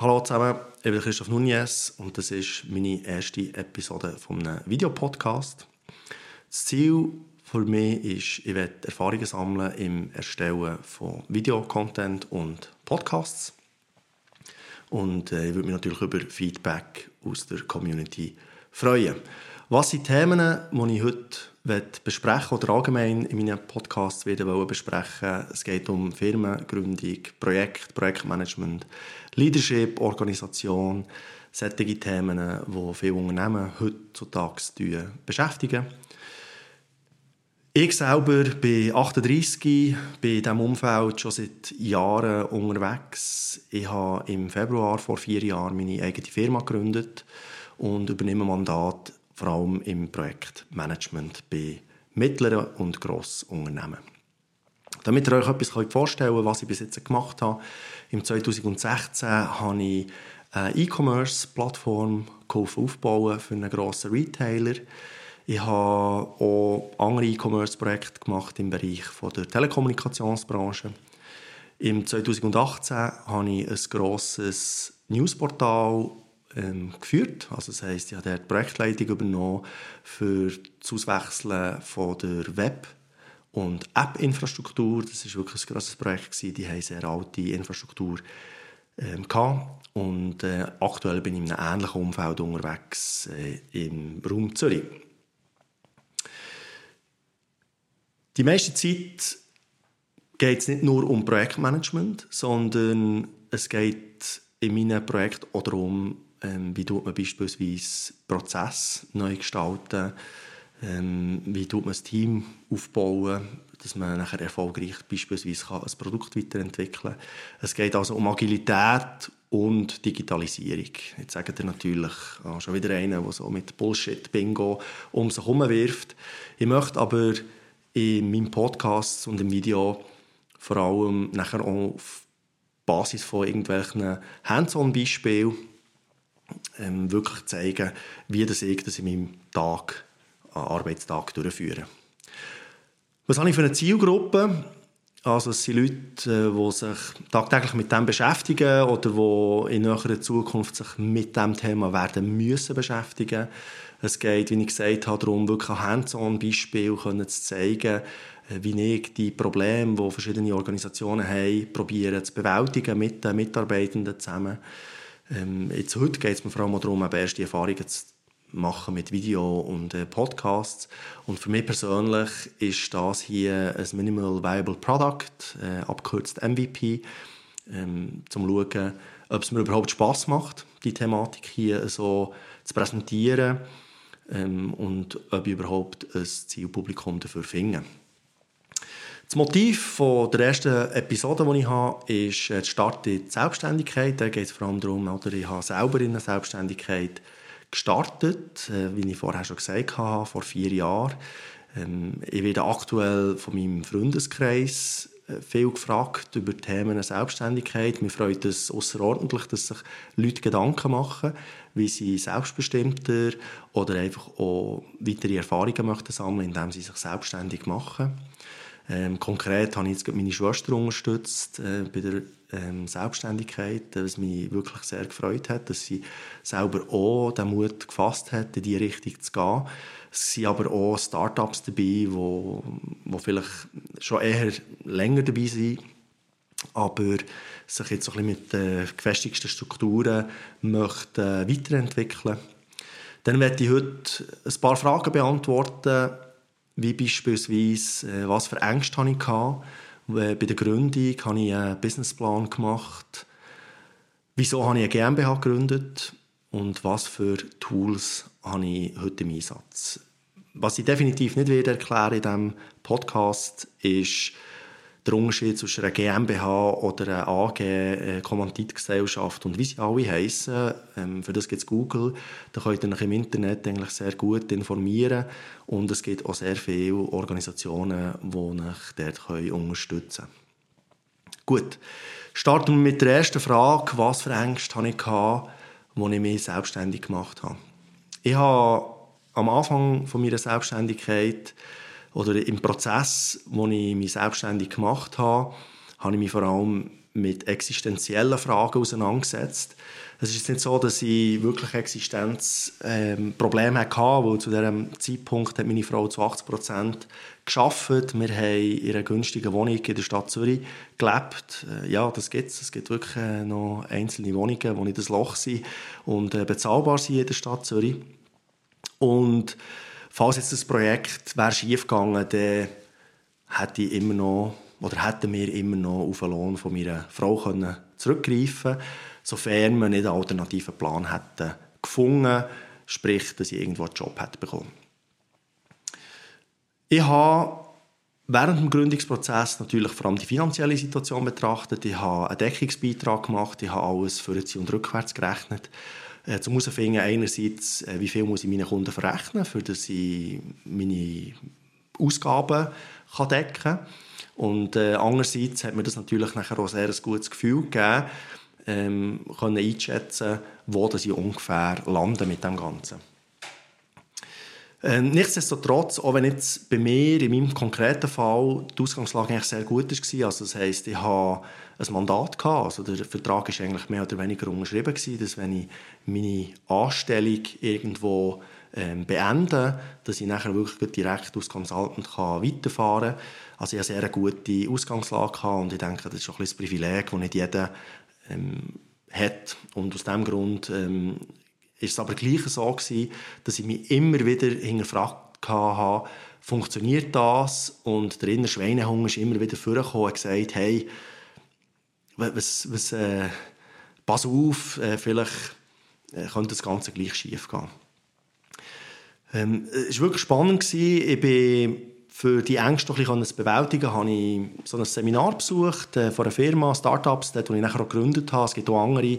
Hallo zusammen, ich bin Christoph Nunez und das ist meine erste Episode von einem Videopodcast. Das Ziel für mich ist, ich werde Erfahrungen sammeln im Erstellen von Videocontent und Podcasts. Und äh, ich würde mich natürlich über Feedback aus der Community freuen. Was sind Themen, die ich heute besprechen oder allgemein in meinem Podcast werde besprechen Es geht um Firmengründung, Projekt, Projektmanagement, Leadership, Organisation, solche Themen, die viele Unternehmen heutzutage beschäftigen. Ich selber bin 38, bin in diesem Umfeld schon seit Jahren unterwegs. Ich habe im Februar vor vier Jahren meine eigene Firma gegründet und übernehme Mandat vor allem im Projektmanagement bei mittleren und grossen Unternehmen. Damit ihr euch etwas vorstellen könnt, was ich bis jetzt gemacht habe, im 2016 habe ich eine E-Commerce-Plattform aufbauen für einen grossen Retailer. Ich habe auch andere E-Commerce-Projekte gemacht im Bereich der Telekommunikationsbranche. Im 2018 habe ich ein grosses Newsportal ähm, geführt. Also das heisst, ich habe die Projektleitung übernommen für das Auswechseln von der Web- und App-Infrastruktur. Das war wirklich ein grosses Projekt. Gewesen. Die haben sehr alte Infrastruktur ähm, Und äh, aktuell bin ich in einem ähnlichen Umfeld unterwegs äh, im Raum Zürich. Die meiste Zeit geht es nicht nur um Projektmanagement, sondern es geht in meinem Projekt auch darum, ähm, wie tut man beispielsweise Prozess neu gestalten, ähm, wie tut man das Team aufbauen, dass man nachher erfolgreich beispielsweise kann ein Produkt weiterentwickeln kann. Es geht also um Agilität und Digitalisierung. Jetzt sagt ihr natürlich ah, schon wieder einen, der so mit Bullshit-Bingo um sich herum wirft. Ich möchte aber in meinem Podcast und im Video vor allem nachher auch auf Basis von irgendwelchen Hands-on-Beispielen ähm, wirklich zeigen, wie das ich das in meinem Tag, äh, Arbeitstag durchführe. Was habe ich für eine Zielgruppe? Also es sind Leute, die sich tagtäglich mit dem beschäftigen oder die in näherer Zukunft sich mit dem Thema werden müssen beschäftigen. Es geht, wie ich gesagt habe, darum, wirklich ein Hands-on-Beispiel zu zeigen, wie ich die Probleme, die verschiedene Organisationen haben, probiere zu bewältigen mit den Mitarbeitenden zusammen. Ähm, jetzt heute geht es mir vor allem darum, erste Erfahrungen zu machen mit Video und äh, Podcasts. Und für mich persönlich ist das hier ein Minimal Viable Product, äh, abgekürzt MVP, ähm, zum schauen, ob es mir überhaupt Spaß macht, die Thematik hier so zu präsentieren ähm, und ob ich überhaupt ein Zielpublikum dafür finde. Das Motiv von der ersten Episode, die ich habe, ist der Start in die Selbstständigkeit. Da geht es vor allem darum, oder ich habe selber in der Selbstständigkeit gestartet, äh, wie ich vorher schon gesagt habe, vor vier Jahren. Ähm, ich werde aktuell von meinem Freundeskreis äh, viel gefragt über Themen Selbstständigkeit. Mir freut es außerordentlich, dass sich Leute Gedanken machen, wie sie selbstbestimmter oder einfach auch weitere Erfahrungen möchten sammeln, indem sie sich selbstständig machen. Ähm, konkret habe ich jetzt meine Schwester unterstützt äh, bei der ähm, Selbstständigkeit, was mich wirklich sehr gefreut hat, dass sie selber auch den Mut gefasst hat, in diese Richtung zu gehen. Es sind aber auch Startups dabei, wo, wo vielleicht schon eher länger dabei sind, aber sich jetzt so ein mit den gefestigsten Strukturen möchten, äh, weiterentwickeln. Dann werde ich heute ein paar Fragen beantworten, wie beispielsweise, äh, was für Ängste hatte ich hatte. Bei der Gründung habe ich einen Businessplan gemacht. Wieso habe ich eine GmbH gegründet? Und was für Tools habe ich heute im Einsatz? Was ich definitiv nicht erklären in diesem Podcast, ist, der Unterschied zwischen einer GmbH oder einer AG, eine Kommanditgesellschaft und wie sie alle heissen. Ähm, für das gibt es Google. Da könnt ihr euch im Internet eigentlich sehr gut informieren und es gibt auch sehr viele Organisationen, die euch dort können unterstützen können. Gut, starten wir mit der ersten Frage. Was für Ängste hatte ich, als ich mich selbstständig gemacht habe? Ich habe am Anfang von meiner Selbstständigkeit oder im Prozess, wo ich mich selbstständig gemacht habe, habe ich mich vor allem mit existenziellen Fragen auseinandergesetzt. Es ist nicht so, dass ich wirklich Existenzprobleme ähm, hatte, weil zu diesem Zeitpunkt hat meine Frau zu 80 Prozent geschafft. Wir haben in einer günstigen Wohnung in der Stadt Zürich gelebt. Äh, ja, das gibt es. Es gibt wirklich äh, noch einzelne Wohnungen, die nicht das Loch sind und äh, bezahlbar sind in der Stadt Zürich. Und falls jetzt das Projekt wäre schief gegangen, dann hätte ich immer noch oder hätten wir immer noch auf den Lohn von meiner Frau können zurückgreifen können sofern wir nicht einen alternativen Plan hätten gefunden, sprich, dass ich irgendwo einen Job hätte bekommen. Ich habe während dem Gründungsprozess natürlich vor allem die finanzielle Situation betrachtet. Ich habe einen Deckungsbeitrag gemacht, ich habe alles für und rückwärts gerechnet. Äh, zum herausfinden, einerseits, äh, wie viel muss ich meinen Kunden verrechnen, für dass ich meine Ausgaben kann decken kann. Und äh, andererseits hat mir das natürlich nachher auch sehr ein gutes Gefühl gegeben, ähm, können einschätzen, wo das ich ungefähr lande mit dem Ganzen. Ähm, nichtsdestotrotz, auch wenn jetzt bei mir in meinem konkreten Fall die Ausgangslage eigentlich sehr gut war, also das heisst, ich habe ein Mandat gehabt, also der Vertrag war eigentlich mehr oder weniger unterschrieben gewesen, dass wenn ich meine Anstellung irgendwo ähm, beende, dass ich nachher wirklich direkt als Consultant kann weiterfahren kann. Also ich hatte eine sehr gute Ausgangslage gehabt und ich denke, das ist auch ein, ein Privileg, das nicht jeder ähm, hat. Und aus diesem Grund ähm, ist es aber gleich so gewesen, dass ich mich immer wieder hinterfragt habe, funktioniert das? Und der innere Schweinehunger ist immer wieder vorgekommen und gesagt, hey, was, was äh, pass auf, äh, vielleicht äh, könnte das Ganze gleich schief gehen. Ähm, es war wirklich spannend. Gewesen. Ich bin für die Ängste ein bisschen zu bewältigen, habe ich so ein Seminar besucht äh, von einer Firma, Startups, wo ich nachher auch gegründet habe. Es gibt auch andere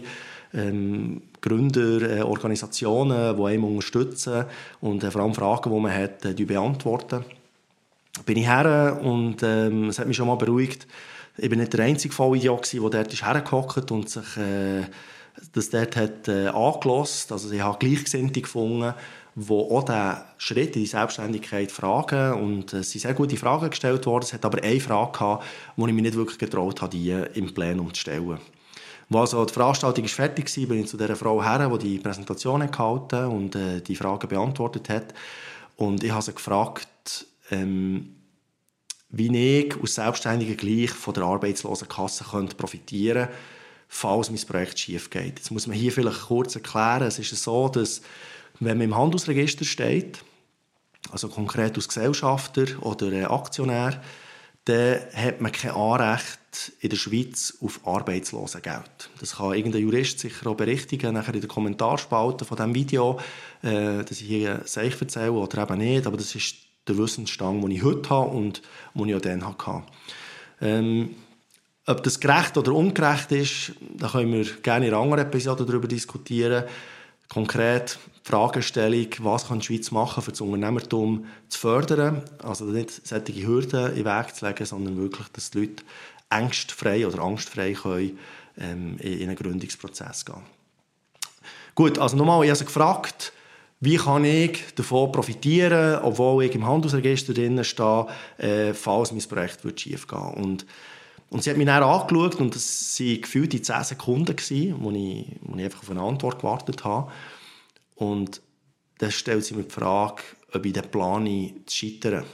ähm, Gründer, äh, Organisationen, die einem unterstützen und äh, vor allem Fragen, die man hat, äh, beantworten. Bin ich her und ähm, es hat mich schon mal beruhigt. Ich bin nicht der einzige Vollidiot, der dort ist hergehockt und sich äh, das dort hat äh, angelost. Also ich habe Gleichgesinnte gefunden, wo auch diesen Schritt in die Selbstständigkeit fragen. Und es sind sehr gute Fragen gestellt worden. Es hat aber eine Frage gehabt, die ich mir nicht wirklich getraut habe, die im Plenum zu stellen. Als also die Veranstaltung fertig war, bin ich zu dieser Frau her, die die Präsentation gehalten und äh, die Fragen beantwortet hat. Und ich habe sie gefragt, ähm, wie ich als Selbstständiger gleich von der Arbeitslosenkasse könnte profitieren könnte, falls mein Projekt schief geht. Jetzt muss man hier vielleicht kurz erklären, es ist so, dass wenn man im Handelsregister steht, also konkret als Gesellschafter oder Aktionär, dann hat man kein Anrecht in der Schweiz auf Arbeitslosengeld. Das kann irgendein Jurist sicher auch berichtigen, nachher in der Kommentarspalte von diesem Video, äh, dass ich hier Seich erzähle oder eben nicht, aber das ist der Wissensstand, den ich heute habe und den ich auch dann hatte. Ähm, ob das gerecht oder ungerecht ist, da können wir gerne in einer anderen Episode darüber diskutieren. Konkret die Fragestellung, was kann die Schweiz machen, um das Unternehmertum zu fördern. Also nicht solche Hürden in den Weg zu legen, sondern wirklich, dass die Leute ängstfrei oder angstfrei können, ähm, in einen Gründungsprozess gehen Gut, also nochmal, ich habe gefragt, wie kann ich davon profitieren, obwohl ich im Handelsregister drin stehe, äh, falls mein Projekt schief gehen und und sie hat mich dann angeschaut und das waren gefühlt 10 Sekunden, wo ich, wo ich einfach auf eine Antwort gewartet habe. Und dann stellt sie mir die Frage, ob ich den plane zu scheitern.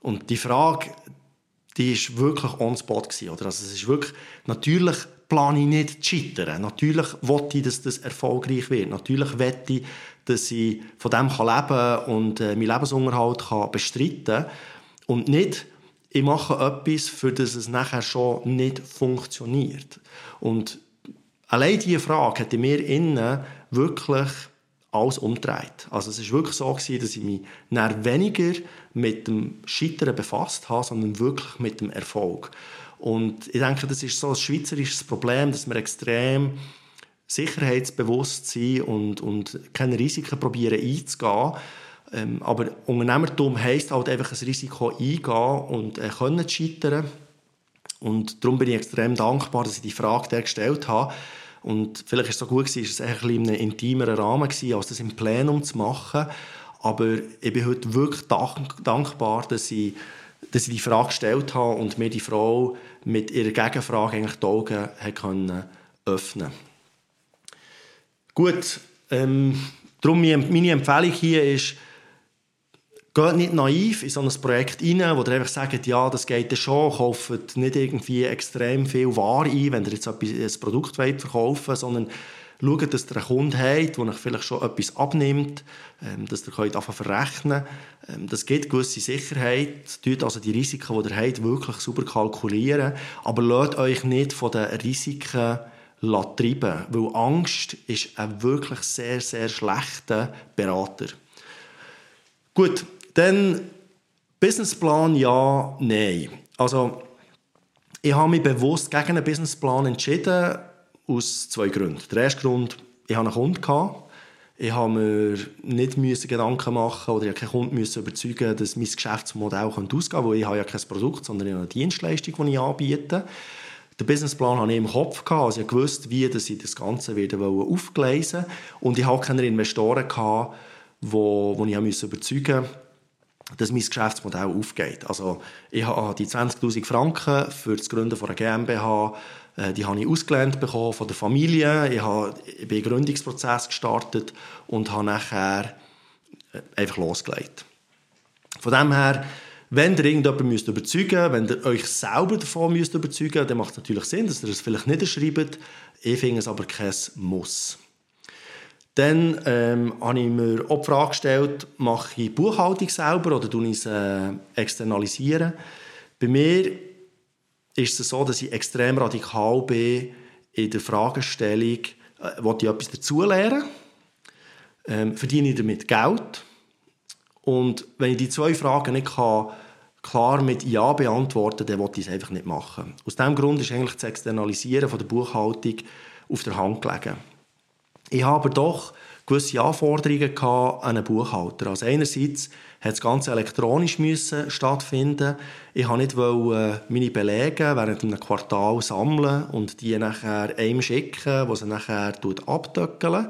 Und die Frage, die ist wirklich on spot gewesen, oder? Also es ist wirklich, natürlich plane ich nicht zu scheitern. Natürlich wollte ich, dass das erfolgreich wird. Natürlich wette ich, dass ich von dem leben kann und äh, meinen Lebensunterhalt kann bestreiten kann. Und nicht, ich mache etwas, für das es nachher schon nicht funktioniert. Und allein diese Frage hat in mir innen wirklich alles umgedreht. Also es ist wirklich so gewesen, dass ich mich weniger mit dem Scheitern befasst habe, sondern wirklich mit dem Erfolg. Und ich denke, das ist so ein schweizerisches Problem, dass wir extrem sicherheitsbewusst sind und, und keine Risiken probieren einzugehen ähm, aber Unternehmertum heisst halt einfach ein Risiko eingehen und äh, können scheitern. Und darum bin ich extrem dankbar, dass ich die Frage gestellt habe. Und vielleicht ist es so gut gewesen, ist es ein in einem intimeren Rahmen gewesen, als das im Plenum zu machen. Aber ich bin heute wirklich dankbar, dass ich dass ich die Frage gestellt habe und mir die Frau mit ihrer Gegenfrage eigentlich die Augen können öffnen Gut, ähm, darum meine Empfehlung hier ist, geht nicht naiv in so ein Projekt rein, wo ihr einfach sagt, ja, das geht ja schon, kauft nicht irgendwie extrem viel Ware ein, wenn ihr jetzt ein Produkt verkaufen wollt, sondern schaut, dass ihr einen Kunden habt, der euch vielleicht schon etwas abnimmt, ähm, dass ihr könnt anfangen verrechnen ähm, Das gibt gewisse Sicherheit. Tut also die Risiken, die ihr habt, wirklich super kalkulieren. Aber lasst euch nicht von den Risiken treiben, weil Angst ist ein wirklich sehr, sehr schlechter Berater. Gut, dann Businessplan ja, nein. Also ich habe mich bewusst gegen einen Businessplan entschieden, aus zwei Gründen. Der erste Grund, ich hatte einen Kunden. Gehabt. Ich habe mir nicht Gedanken machen oder ich keinen Kunden überzeugen, dass mein Geschäftsmodell ausgehen könnte, weil ich habe ja kein Produkt, sondern eine Dienstleistung, die ich anbiete. Den Businessplan hatte ich im Kopf, gehabt, also ich wusste, wie ich das Ganze wieder aufgleisen Und ich hatte keine Investoren, gehabt, wo, wo ich überzeugen musste, dass mein Geschäftsmodell aufgeht. Also ich habe die 20'000 Franken für das Gründen von einer GmbH äh, die habe ich ausgelernt bekommen von der Familie. Ich habe den Gründungsprozess gestartet und habe nachher äh, einfach losgelegt. Von dem her, wenn ihr irgendjemanden müsst überzeugen wenn ihr euch selber davon müsst überzeugen dann macht es natürlich Sinn, dass ihr es vielleicht nicht schreibt. Ich finde es aber kein Muss. Dann ähm, habe ich mir auch die Frage gestellt, mache ich Buchhaltung selber oder tue ich es äh, externalisieren? Bei mir ist es so, dass ich extrem radikal bin in der Fragestellung, äh, will ich etwas dazulernen? Ähm, verdiene ich damit Geld? Und wenn ich die zwei Fragen nicht kann, klar mit Ja beantworten dann will ich es einfach nicht machen. Aus diesem Grund ist eigentlich das Externalisieren von der Buchhaltung auf der Hand gelegen. Ich habe aber doch gewisse Anforderungen an einen Buchhalter. Also einerseits hat das Ganze elektronisch müssen stattfinden. Ich wollte nicht wollen, meine Belege während einem Quartal sammeln und die nachher einem schicken, wo sie nachher abdöckeln.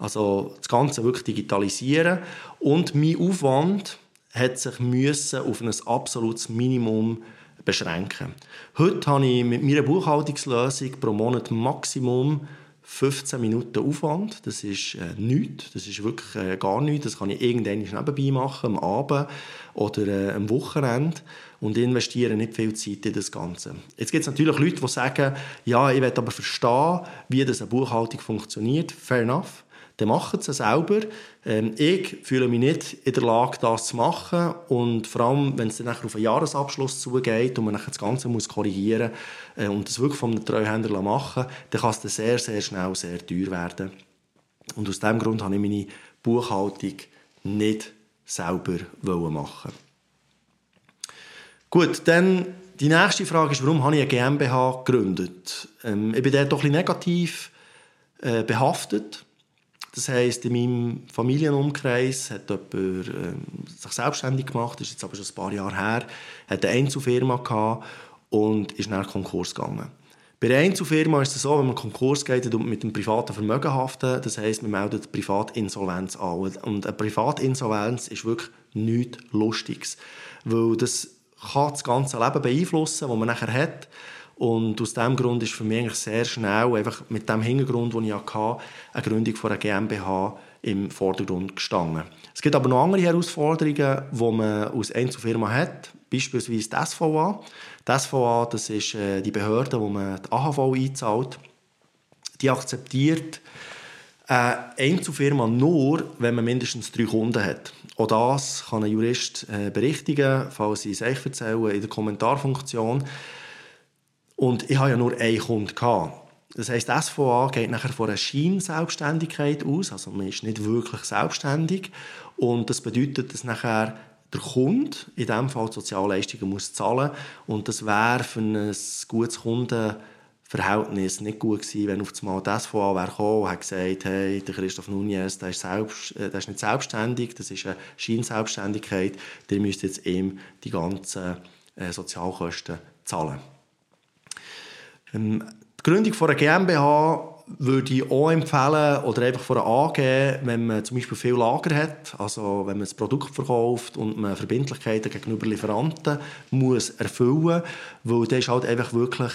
Also das Ganze wirklich digitalisieren. Und mein Aufwand hat sich müssen auf ein absolutes Minimum beschränken. Heute habe ich mit meiner Buchhaltungslösung pro Monat Maximum 15 Minuten Aufwand, das ist äh, nichts, das ist wirklich äh, gar nichts, das kann ich irgendwann nebenbei machen, am Abend oder äh, am Wochenende und investiere nicht viel Zeit in das Ganze. Jetzt gibt es natürlich Leute, die sagen, ja, ich will aber verstehen, wie das eine Buchhaltung funktioniert, fair enough dann machen sie es selber. Ähm, ich fühle mich nicht in der Lage, das zu machen. Und vor allem, wenn es dann auf einen Jahresabschluss zugeht und man das Ganze muss korrigieren muss äh, und das wirklich von einem Treuhänder machen dann kann es dann sehr, sehr schnell sehr teuer werden. Und aus diesem Grund habe ich meine Buchhaltung nicht selber machen Gut, dann die nächste Frage ist, warum habe ich eine GmbH gegründet? Ähm, ich bin dort doch ein bisschen negativ äh, behaftet. Das heisst, in meinem Familienumkreis hat jemand ähm, sich selbstständig gemacht, ist jetzt aber schon ein paar Jahre her, hat eine Einzelfirma gehabt und ist nach Konkurs gegangen. Bei der Einzelfirma ist es so, wenn man Konkurs geht, dann mit dem privaten Vermögen haften. Das heisst, man meldet Privatinsolvenz an. Und eine Privatinsolvenz ist wirklich nichts Lustiges. Weil das kann das ganze Leben beeinflussen, das man nachher hat. Und aus diesem Grund ist für mich eigentlich sehr schnell, einfach mit dem Hintergrund, den ich hatte, eine Gründung von einer GmbH im Vordergrund gestanden. Es gibt aber noch andere Herausforderungen, die man als Einzelfirma hat, beispielsweise die SVA. Die SVA, das ist äh, die Behörde, wo man die AHV einzahlt. Die akzeptiert eine Einzelfirma nur, wenn man mindestens drei Kunden hat. Auch das kann ein Jurist äh, berichtigen, falls ich es euch erzähle, in der Kommentarfunktion. Und ich hatte ja nur einen Kunden. Gehabt. Das heisst, die SVA geht nachher von einer Scheinselbstständigkeit aus, also man ist nicht wirklich selbstständig. Und das bedeutet, dass nachher der Kunde, in diesem Fall die Sozialleistungen, muss zahlen und das wäre für ein gutes Kundenverhältnis nicht gut gewesen, wenn auf einmal die SVA wäre gekommen und hat gesagt, hey, der Christoph Nunez, der ist, selbst, äh, der ist nicht selbstständig, das ist eine Scheinselbstständigkeit, der müsste jetzt ihm die ganzen äh, Sozialkosten zahlen. Ähm, die Gründung von einer GmbH würde ich auch empfehlen, oder einfach von einer AG, wenn man zum Beispiel viel Lager hat, also wenn man ein Produkt verkauft und man Verbindlichkeiten gegenüber Lieferanten muss erfüllen, weil dann ist halt einfach wirklich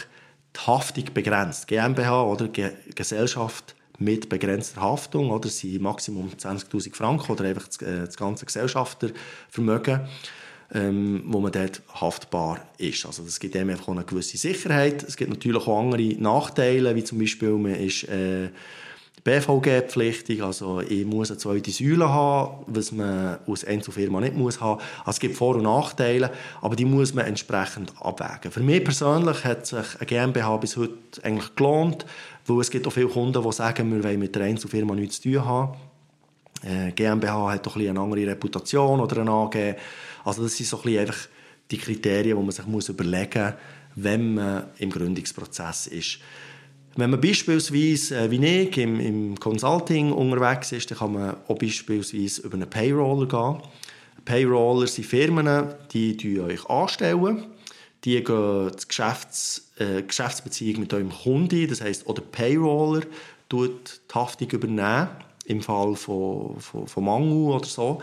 die Haftung begrenzt. GmbH oder? Ge Gesellschaft mit begrenzter Haftung, oder? Sind Maximum 20'000 Franken oder einfach das, äh, das ganze Gesellschaftervermögen ähm, wo man dort haftbar ist. Also das gibt einem einfach eine gewisse Sicherheit. Es gibt natürlich auch andere Nachteile, wie zum Beispiel man ist äh, BVG-pflichtig, also ich muss eine zweite Säule haben, was man aus Einzelfirma nicht muss haben. Also es gibt Vor- und Nachteile, aber die muss man entsprechend abwägen. Für mich persönlich hat sich eine GmbH bis heute eigentlich gelohnt, weil es gibt auch viele Kunden, die sagen, wir wollen mit der Einzelfirma nichts zu tun haben. Äh, GmbH hat doch ein eine andere Reputation oder eine AG. Also das sind so ein einfach die Kriterien, die man sich muss überlegen muss, wenn man im Gründungsprozess ist. Wenn man beispielsweise, äh, wie ich, im, im, Consulting unterwegs ist, dann kann man auch beispielsweise über einen Payroller gehen. Payroller sind Firmen, die euch anstellen. Die gehen die Geschäfts-, äh, Geschäftsbeziehung mit eurem Kunden, das heisst, auch der Payroller tut die Haftung übernehmen, im Fall von, von, von Mangel oder so.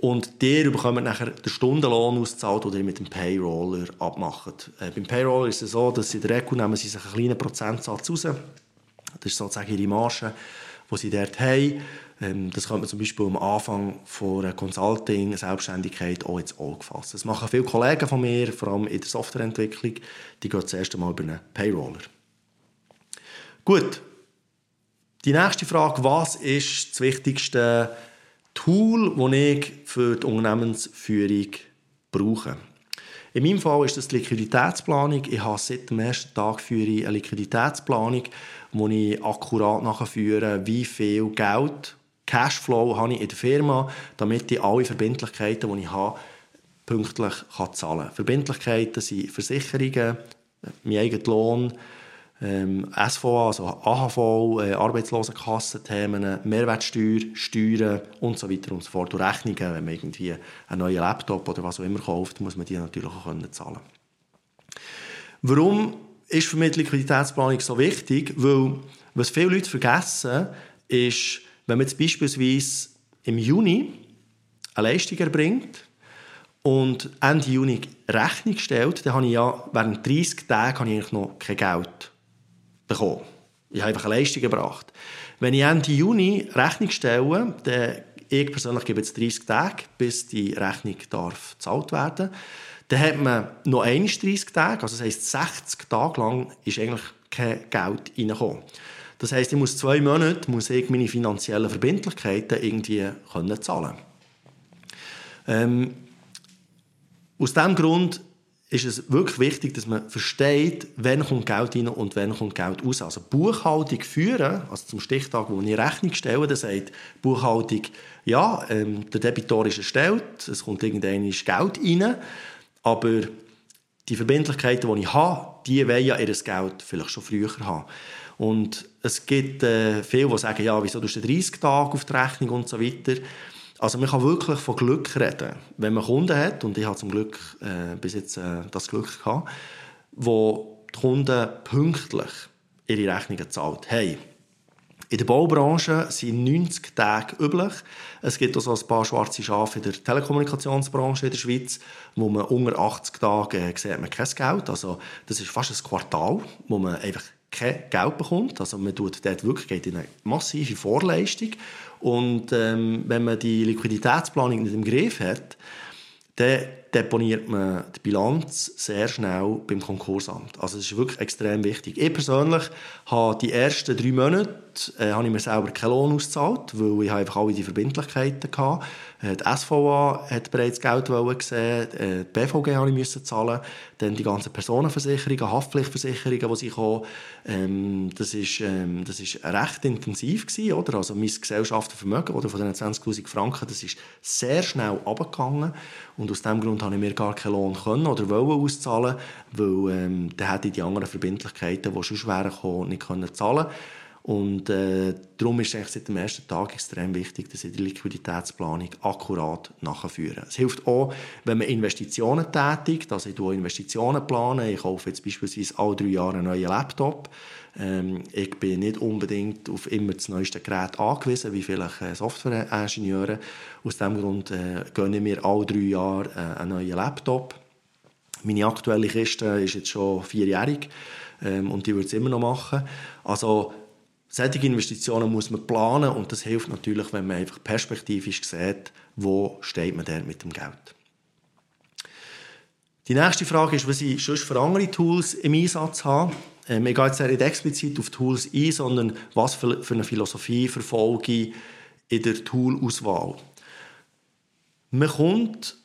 Und der bekommt nachher den Stundenlohn ausgezahlt, den ihr mit dem Payroller abmacht. Äh, beim Payroller ist es so, dass in der Regel nehmen sie sich einen kleinen Prozentsatz raus. Das ist sozusagen ihre Marge, die sie dort haben. Ähm, das könnte man zum Beispiel am Anfang von einer Consulting, Selbstständigkeit auch ins Auge fassen. Das machen viele Kollegen von mir, vor allem in der Softwareentwicklung. Die gehen das erste Mal über einen Payroller. Gut. Die nächste Frage, was ist das Wichtigste Tool, das ich für die Unternehmensführung brauche. In meinem Fall ist das die Liquiditätsplanung. Ich habe seit dem ersten Tag führe eine Liquiditätsplanung, wo ich akkurat nachführe, wie viel Geld, Cashflow habe ich in der Firma, damit ich alle Verbindlichkeiten, die ich habe, pünktlich zahlen kann. Verbindlichkeiten sind Versicherungen, mein eigener Lohn, ähm, SVA, also AHV, äh, Arbeitslosenskassenthemen, Mehrwertsteuer, Steuern und so weiter und so fort. Und Rechnungen, wenn man irgendwie einen neuen Laptop oder was auch immer kauft, muss man die natürlich auch können zahlen Warum ist für mich die Liquiditätsplanung so wichtig? Weil, was viele Leute vergessen, ist, wenn man jetzt beispielsweise im Juni eine Leistung erbringt und Ende Juni Rechnung stellt, dann habe ich ja während 30 Tagen habe ich noch kein Geld bekommen. Ich habe einfach eine Leistung gebracht. Wenn ich Ende Juni Rechnung stelle, dann ich persönlich gebe jetzt 30 Tage, bis die Rechnung darf gezahlt werden Dann hat man noch 31 Tage, also das heisst 60 Tage lang ist eigentlich kein Geld reingekommen. Das heisst, ich muss zwei Monate muss ich meine finanziellen Verbindlichkeiten irgendwie können zahlen ähm, Aus diesem Grund ist es wirklich wichtig, dass man versteht, wann kommt Geld rein und wann kommt Geld raus. Also Buchhaltung führen, also zum Stichtag, wo ich Rechnung stelle, dann sagt Buchhaltung, ja, ähm, der Debitor ist erstellt, es kommt irgendwann Geld rein, aber die Verbindlichkeiten, die ich habe, die wollen ja ihr Geld vielleicht schon früher haben. Und es gibt äh, viele, die sagen, ja, wieso du 30 Tage auf die Rechnung und so weiter. Also man kann wirklich von Glück reden, wenn man Kunden hat, und ich habe zum Glück äh, bis jetzt äh, das Glück gehabt, wo die Kunden pünktlich ihre Rechnungen zahlt. Hey, in der Baubranche sind 90 Tage üblich. Es gibt auch so ein paar schwarze Schafe in der Telekommunikationsbranche in der Schweiz, wo man unter 80 Tagen äh, sieht man kein Geld. Also das ist fast ein Quartal, wo man einfach kein Geld bekommt. Also man tut dort wirklich geht in eine massive Vorleistung. Und ähm, wenn man die Liquiditätsplanung nicht im Griff hat, dann deponiert man die Bilanz sehr schnell beim Konkursamt. Also das ist wirklich extrem wichtig. Ich persönlich habe die ersten drei Monate äh, habe ich mir selber keinen Lohn ausgezahlt, weil ich einfach alle die Verbindlichkeiten hatte. Äh, die SVA hat bereits Geld gesehen, äh, die BVG habe ich müssen zahlen, dann die ganzen Personenversicherungen, Haftpflichtversicherungen, die sie kommen. Ähm, das ist ähm, das ist recht intensiv gewesen, oder? Also mein Gesellschaftervermögen oder von den 20'000 Franken, das ist sehr schnell abgegangen und aus diesem Grund habe ich mir gar keinen Lohn können oder wollen auszahlen, weil ähm, dann hätte ich die anderen Verbindlichkeiten, die schon schwer kommen, nicht können zahlen Und äh, darum ist es seit dem ersten Tag extrem wichtig, dass ich die Liquiditätsplanung akkurat nachführen. Es hilft auch, wenn man Investitionen tätigt, also ich plane Investitionen plane. Ich kaufe jetzt beispielsweise alle drei Jahre einen neuen Laptop. Ähm, ich bin nicht unbedingt auf immer das neueste Gerät angewiesen, wie vielleicht äh, Softwareingenieure. Aus diesem Grund äh, gönne ich mir alle drei Jahre äh, einen neuen Laptop. Meine aktuelle Kiste ist jetzt schon vierjährig ähm, und die würde es immer noch machen. Also solche Investitionen muss man planen und das hilft natürlich, wenn man einfach perspektivisch sieht, wo steht man da mit dem Geld. Die nächste Frage ist, was ich sonst für andere Tools im Einsatz habe. Ähm, ich gehe jetzt nicht explizit auf Tools ein, sondern was für, für eine Philosophie verfolge ich in der Toolauswahl. Man kommt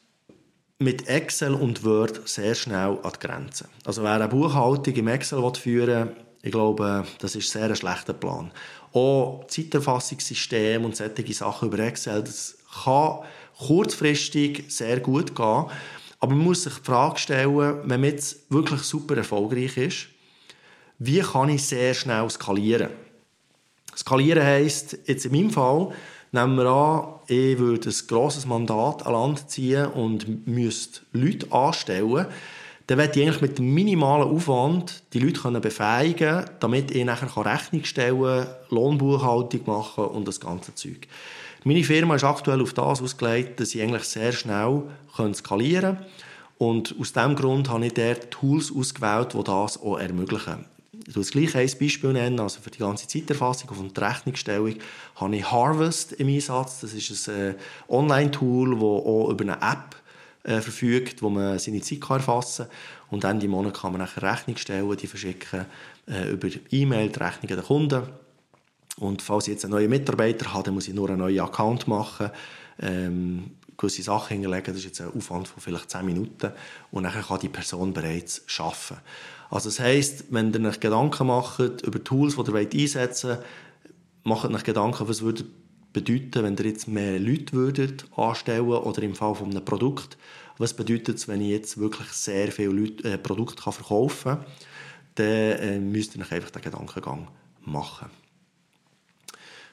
mit Excel und Word sehr schnell an die Grenzen. Also wer eine Buchhaltung im Excel führen will, ich glaube, das ist sehr ein schlechter Plan. Auch Zeiterfassungssystem und solche Sachen über Excel, das kann kurzfristig sehr gut gehen. Aber man muss sich die Frage stellen, wenn man jetzt wirklich super erfolgreich ist, wie kann ich sehr schnell skalieren? Skalieren heisst, jetzt in meinem Fall, nehmen wir an, ich würde ein grosses Mandat an Land ziehen und müsste Leute anstellen, dann werde ich eigentlich mit dem minimalen Aufwand die Leute können befähigen damit ich nachher Rechnung stellen kann, Lohnbuchhaltung machen und das ganze Zeug. Meine Firma ist aktuell auf das ausgelegt, dass ich eigentlich sehr schnell skalieren kann. Und aus diesem Grund habe ich dort Tools ausgewählt, die das auch ermöglichen. Ich will gleich ein Beispiel nennen. Also für die ganze Zeiterfassung und die Rechnungsstellung habe ich Harvest im Einsatz. Das ist ein äh, Online-Tool, das auch über eine App äh, verfügt, wo man seine Zeit kann erfassen kann. Und Ende Monat kann man nachher Rechnung stellen, die verschicken äh, über E-Mail die Rechnungen der Kunden. Und falls ich jetzt einen neuen Mitarbeiter habe, dann muss ich nur einen neuen Account machen, ähm, gewisse Sachen hinterlegen. Das ist jetzt ein Aufwand von vielleicht 10 Minuten. Und dann kann die Person bereits arbeiten. Also das heisst, wenn ihr euch Gedanken macht über Tools, die ihr einsetzen wollt, macht euch Gedanken, was würde bedeuten, wenn ihr jetzt mehr Leute würdet anstellen oder im Fall von einem Produkt, was bedeutet es, wenn ich jetzt wirklich sehr viele Leute, äh, Produkte kann verkaufen kann, dann äh, müsst ihr euch einfach den Gedankengang machen.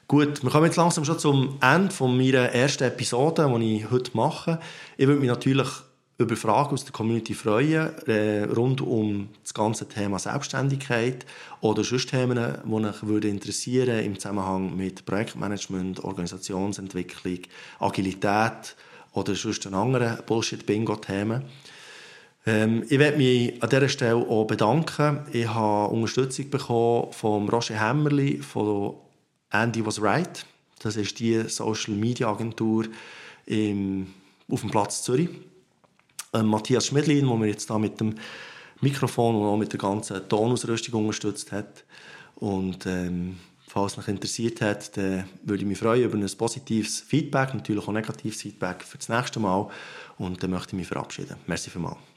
Gut, wir kommen jetzt langsam schon zum Ende von meiner ersten Episode, die ich heute mache. Ich würde mich natürlich über Fragen aus der Community freuen, äh, rund um das ganze Thema Selbstständigkeit oder sonst Themen, die mich würde interessieren im Zusammenhang mit Projektmanagement, Organisationsentwicklung, Agilität oder sonst anderen Bullshit-Bingo-Themen. Ähm, ich möchte mich an dieser Stelle auch bedanken. Ich habe Unterstützung bekommen von Roger Hämmerli, von Andy Was Right. Das ist die Social-Media-Agentur auf dem Platz Zürich ähm, Matthias Schmidlin, der mir jetzt da mit dem Mikrofon und auch mit der ganzen Tonausrüstung unterstützt hat. Und ähm, falls mich interessiert hat, dann würde ich mich freuen über ein positives Feedback, natürlich auch negatives Feedback für das nächste Mal. Und dann möchte ich mich verabschieden. Merci vielmals.